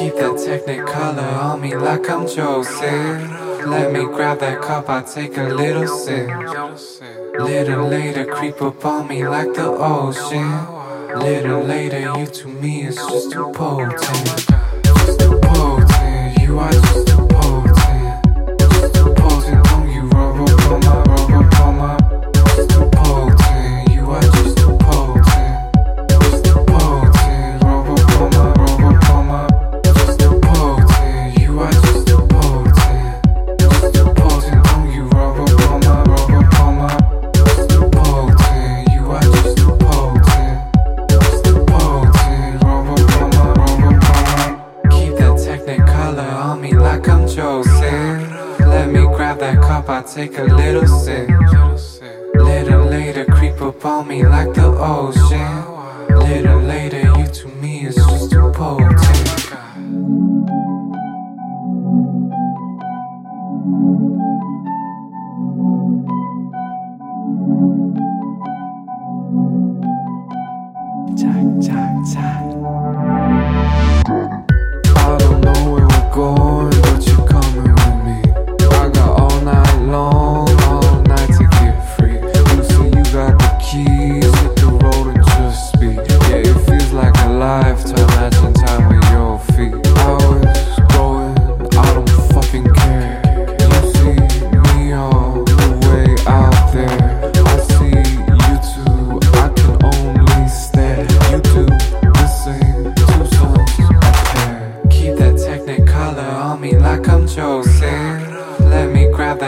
Keep that technicolor on me like I'm Joseph. Let me grab that cup, I take a little sip. Little later, creep up on me like the ocean. Little later, you to me is just too potent. Grab that cup, I take a little sip. Little later, creep up on me like the ocean. Little later, you to me is just too potent. Jack, Jack, Jack.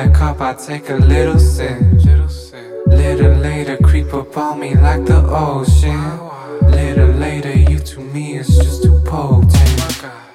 That cup, I take a little sip. Little later, creep up on me like the ocean. Little later, you to me is just too potent.